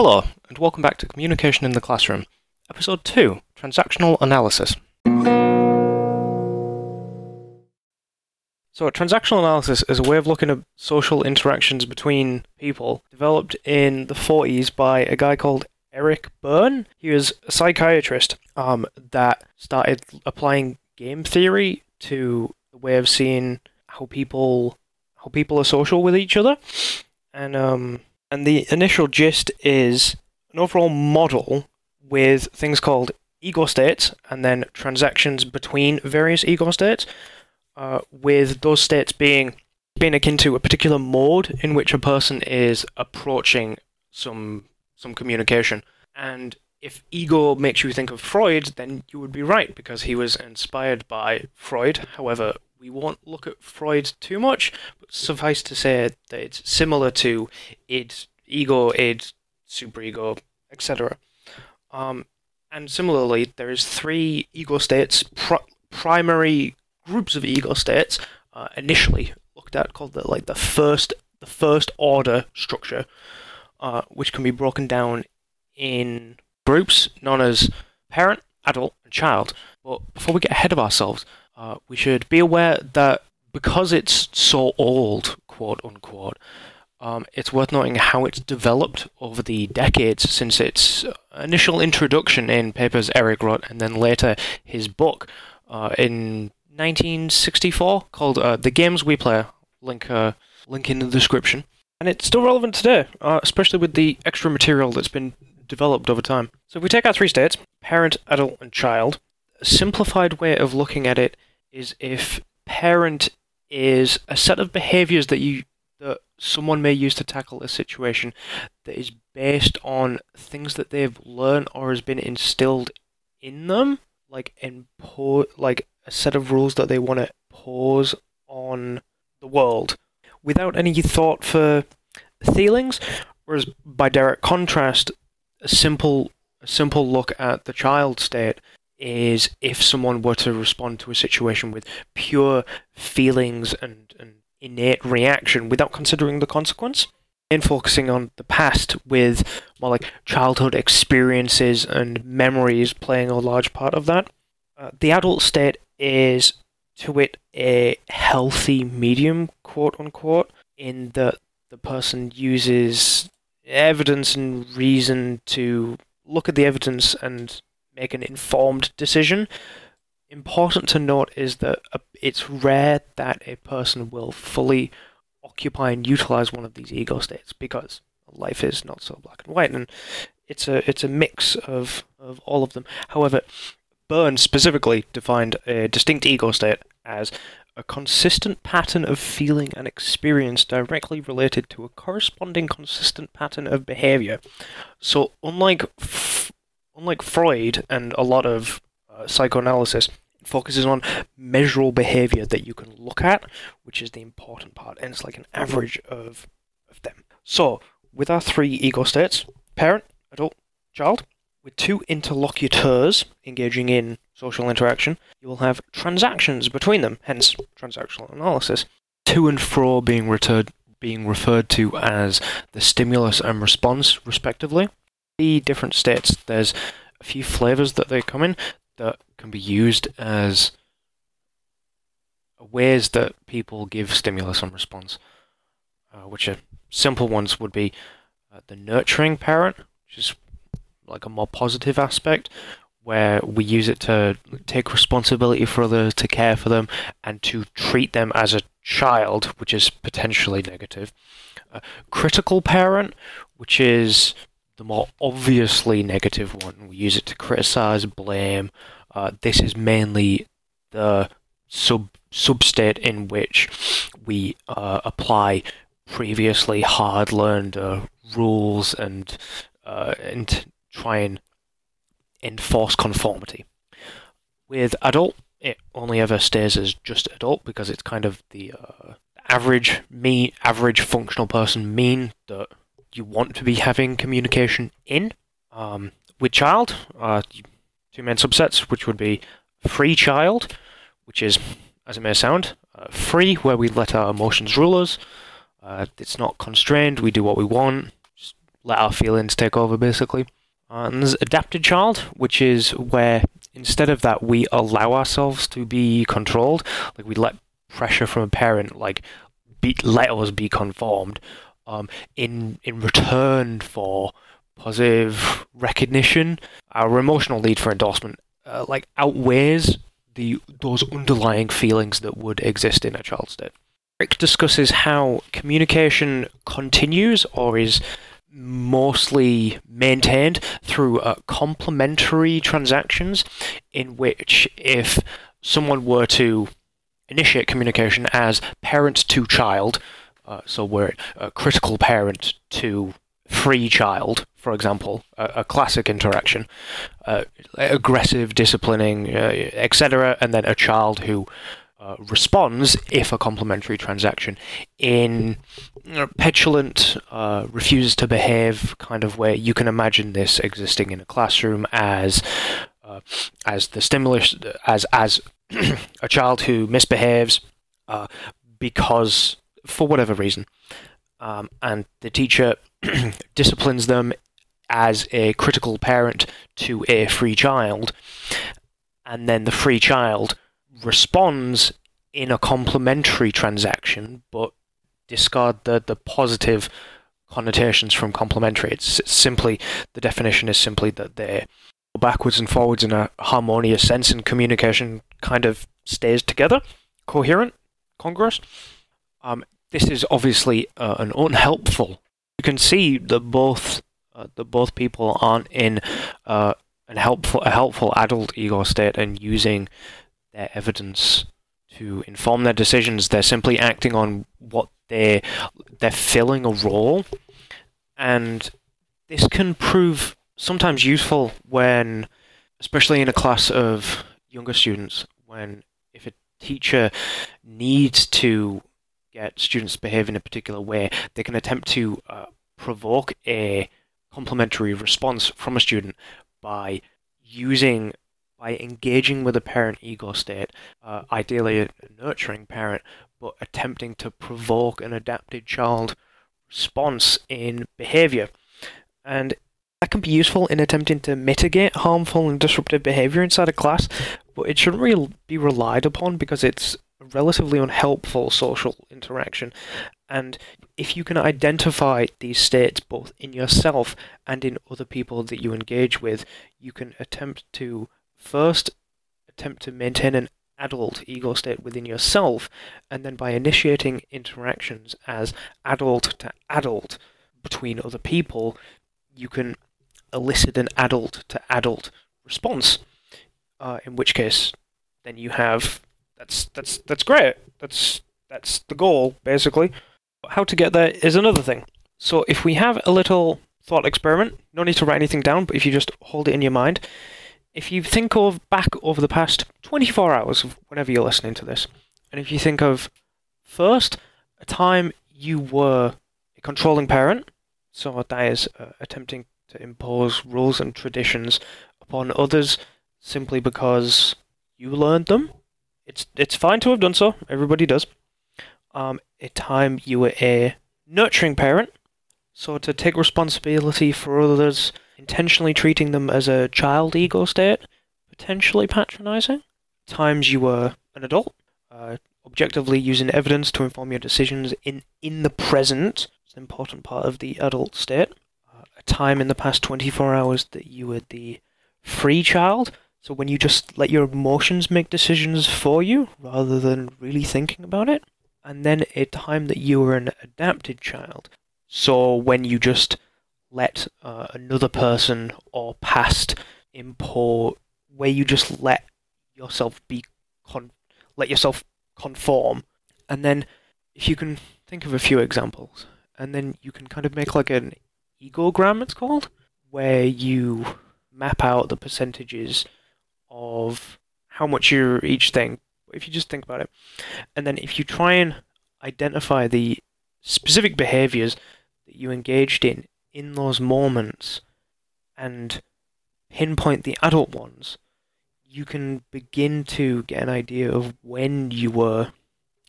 Hello, and welcome back to Communication in the Classroom, Episode 2 Transactional Analysis. So, transactional analysis is a way of looking at social interactions between people developed in the 40s by a guy called Eric Berne. He was a psychiatrist um, that started applying game theory to the way of seeing how people how people are social with each other, and um, and the initial gist is an overall model with things called ego states and then transactions between various ego states, uh, with those states being being akin to a particular mode in which a person is approaching some some communication. And if ego makes you think of Freud, then you would be right because he was inspired by Freud. However, we won't look at Freud too much, but suffice to say that it's similar to id, ego, id, superego, etc. Um, and similarly, there is three ego states, pr- primary groups of ego states, uh, initially looked at called the like the first the first order structure, uh, which can be broken down in groups known as parent, adult, and child. But before we get ahead of ourselves, uh, we should be aware that because it's so old, quote unquote, um, it's worth noting how it's developed over the decades since its initial introduction in papers Eric wrote, and then later his book uh, in 1964 called uh, "The Games We Play." Link, uh, link in the description, and it's still relevant today, uh, especially with the extra material that's been developed over time. So if we take our three states: parent, adult, and child. A simplified way of looking at it is if parent is a set of behaviors that you that someone may use to tackle a situation that is based on things that they've learned or has been instilled in them, like impose like a set of rules that they want to pose on the world without any thought for feelings. Whereas by direct contrast, a simple a simple look at the child state is if someone were to respond to a situation with pure feelings and, and innate reaction without considering the consequence and focusing on the past with more like childhood experiences and memories playing a large part of that. Uh, the adult state is to it a healthy medium, quote unquote, in that the person uses evidence and reason to look at the evidence and make an informed decision. Important to note is that uh, it's rare that a person will fully occupy and utilize one of these ego states because life is not so black and white, and it's a it's a mix of of all of them. However, Burns specifically defined a distinct ego state as a consistent pattern of feeling and experience directly related to a corresponding consistent pattern of behavior. So, unlike unlike Freud and a lot of uh, psychoanalysis, focuses on measurable behavior that you can look at, which is the important part, and it's like an average of, of them. So, with our three ego states parent, adult, child with two interlocutors engaging in social interaction, you will have transactions between them, hence transactional analysis. To and fro being, referred being referred to as the stimulus and response, respectively the different states, there's a few flavors that they come in that can be used as ways that people give stimulus and response, uh, which are simple ones would be uh, the nurturing parent, which is like a more positive aspect, where we use it to take responsibility for others, to care for them, and to treat them as a child, which is potentially negative. Uh, critical parent, which is the more obviously negative one. We use it to criticize, blame. Uh, this is mainly the sub substate in which we uh, apply previously hard learned uh, rules and uh, and try and enforce conformity. With adult, it only ever stays as just adult because it's kind of the uh, average me average functional person mean that you want to be having communication in. Um, with child, uh, two main subsets, which would be free child, which is, as it may sound, uh, free, where we let our emotions rule us. Uh, it's not constrained, we do what we want, just let our feelings take over, basically. And there's adapted child, which is where instead of that, we allow ourselves to be controlled. Like we let pressure from a parent, like be, let us be conformed, um, in in return for positive recognition. Our emotional need for endorsement, uh, like outweighs the those underlying feelings that would exist in a child state. Rick discusses how communication continues or is mostly maintained through uh, complementary transactions, in which if someone were to initiate communication as parent to child, uh, so we're a critical parent to free child, for example, a, a classic interaction, uh, aggressive, disciplining, uh, etc., and then a child who uh, responds if a complementary transaction in petulant, uh, refuses to behave kind of way. You can imagine this existing in a classroom as uh, as the stimulus as as a child who misbehaves uh, because for whatever reason, um, and the teacher disciplines them as a critical parent to a free child, and then the free child responds in a complementary transaction, but discard the, the positive connotations from complementary. It's simply, the definition is simply that they're backwards and forwards in a harmonious sense and communication kind of stays together, coherent, congruous. Um, this is obviously uh, an unhelpful. You can see that both uh, that both people aren't in uh, an helpful a helpful adult ego state and using their evidence to inform their decisions. They're simply acting on what they they're filling a role, and this can prove sometimes useful when, especially in a class of younger students, when if a teacher needs to get students to behave in a particular way, they can attempt to uh, provoke a complementary response from a student by using by engaging with a parent ego state, uh, ideally a nurturing parent, but attempting to provoke an adapted child response in behavior. And that can be useful in attempting to mitigate harmful and disruptive behavior inside a class, but it shouldn't really be relied upon because it's relatively unhelpful social interaction. And if you can identify these states both in yourself and in other people that you engage with, you can attempt to first attempt to maintain an adult ego state within yourself, and then by initiating interactions as adult to adult between other people, you can elicit an adult to adult response. Uh, in which case, then you have that's that's that's great. That's that's the goal basically. How to get there is another thing. So if we have a little thought experiment, no need to write anything down, but if you just hold it in your mind, if you think of back over the past 24 hours of whenever you're listening to this, and if you think of first a time you were a controlling parent, so that is uh, attempting to impose rules and traditions upon others simply because you learned them. It's it's fine to have done so. Everybody does. Um, a time you were a nurturing parent, so to take responsibility for others intentionally treating them as a child ego state, potentially patronizing. Times you were an adult, uh, objectively using evidence to inform your decisions in, in the present. It's an important part of the adult state. Uh, a time in the past 24 hours that you were the free child, so when you just let your emotions make decisions for you rather than really thinking about it. And then a time that you were an adapted child. So when you just let uh, another person or past import where you just let yourself be con- let yourself conform and then if you can think of a few examples and then you can kind of make like an egogram it's called where you map out the percentages of how much you're each thing if you just think about it. And then if you try and identify the specific behaviors that you engaged in in those moments and pinpoint the adult ones, you can begin to get an idea of when you were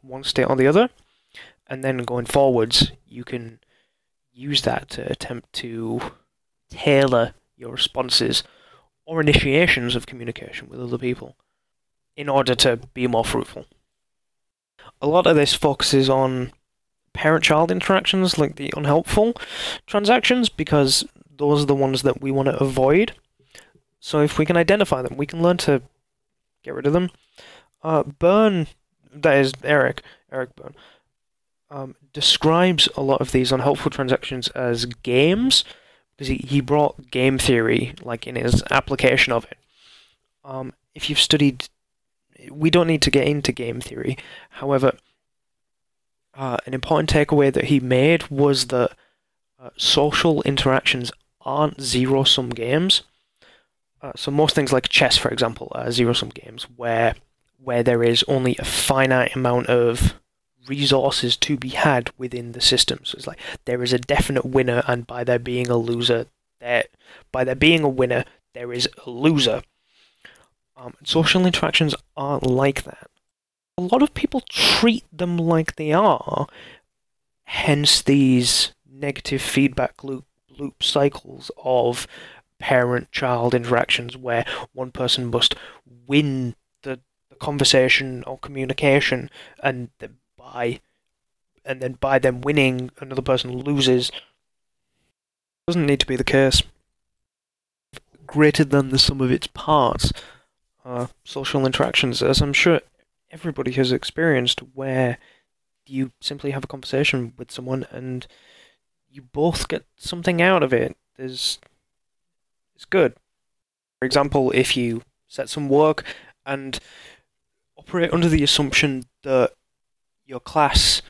one state or the other, and then going forwards, you can use that to attempt to tailor your responses or initiations of communication with other people in order to be more fruitful. A lot of this focuses on parent child interactions, like the unhelpful transactions, because those are the ones that we want to avoid. So if we can identify them, we can learn to get rid of them. Uh, Berne, that is Eric, Eric Berne, um, describes a lot of these unhelpful transactions as games because he, he brought game theory like in his application of it. Um, if you've studied, we don't need to get into game theory. However, uh, an important takeaway that he made was that uh, social interactions aren't zero sum games. Uh, so most things like chess, for example, are zero sum games where where there is only a finite amount of resources to be had within the system. So it's like there is a definite winner, and by there being a loser, there by there being a winner, there is a loser. Um, social interactions aren't like that. A lot of people treat them like they are, hence these negative feedback loop loop cycles of parent-child interactions where one person must win the, the conversation or communication and the by and then by them winning another person loses. Doesn't need to be the case. Greater than the sum of its parts uh, social interactions as i'm sure everybody has experienced where you simply have a conversation with someone and you both get something out of it. There's it's good. For example if you set some work and operate under the assumption that your class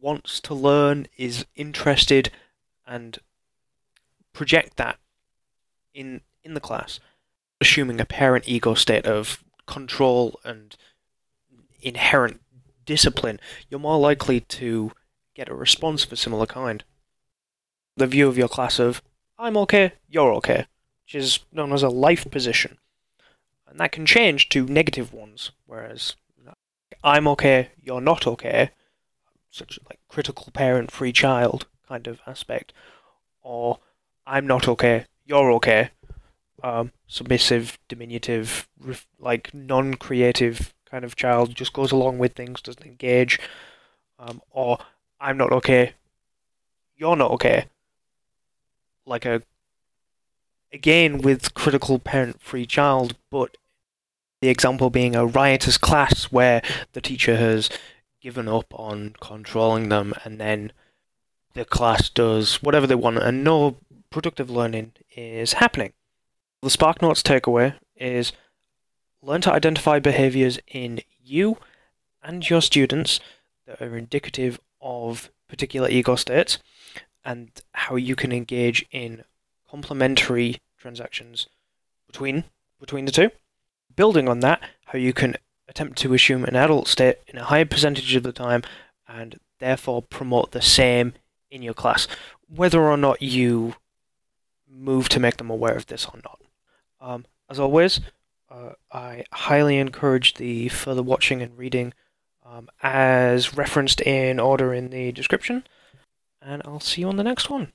wants to learn, is interested, and project that in in the class, assuming a parent ego state of control and inherent discipline, you're more likely to get a response of a similar kind. The view of your class of I'm okay, you're okay, which is known as a life position. And that can change to negative ones, whereas I'm okay, you're not okay, such like critical parent free child kind of aspect, or I'm not okay, you're okay, um, submissive, diminutive, ref- like non-creative kind of child just goes along with things, doesn't engage, um, or I'm not okay, you're not okay, like a again with critical parent free child, but the example being a riotous class where the teacher has given up on controlling them and then the class does whatever they want and no productive learning is happening. The SparkNotes takeaway is learn to identify behaviors in you and your students that are indicative of particular ego states and how you can engage in complementary transactions between between the two building on that, how you can attempt to assume an adult state in a higher percentage of the time and therefore promote the same in your class, whether or not you move to make them aware of this or not. Um, as always, uh, I highly encourage the further watching and reading um, as referenced in order in the description, and I'll see you on the next one.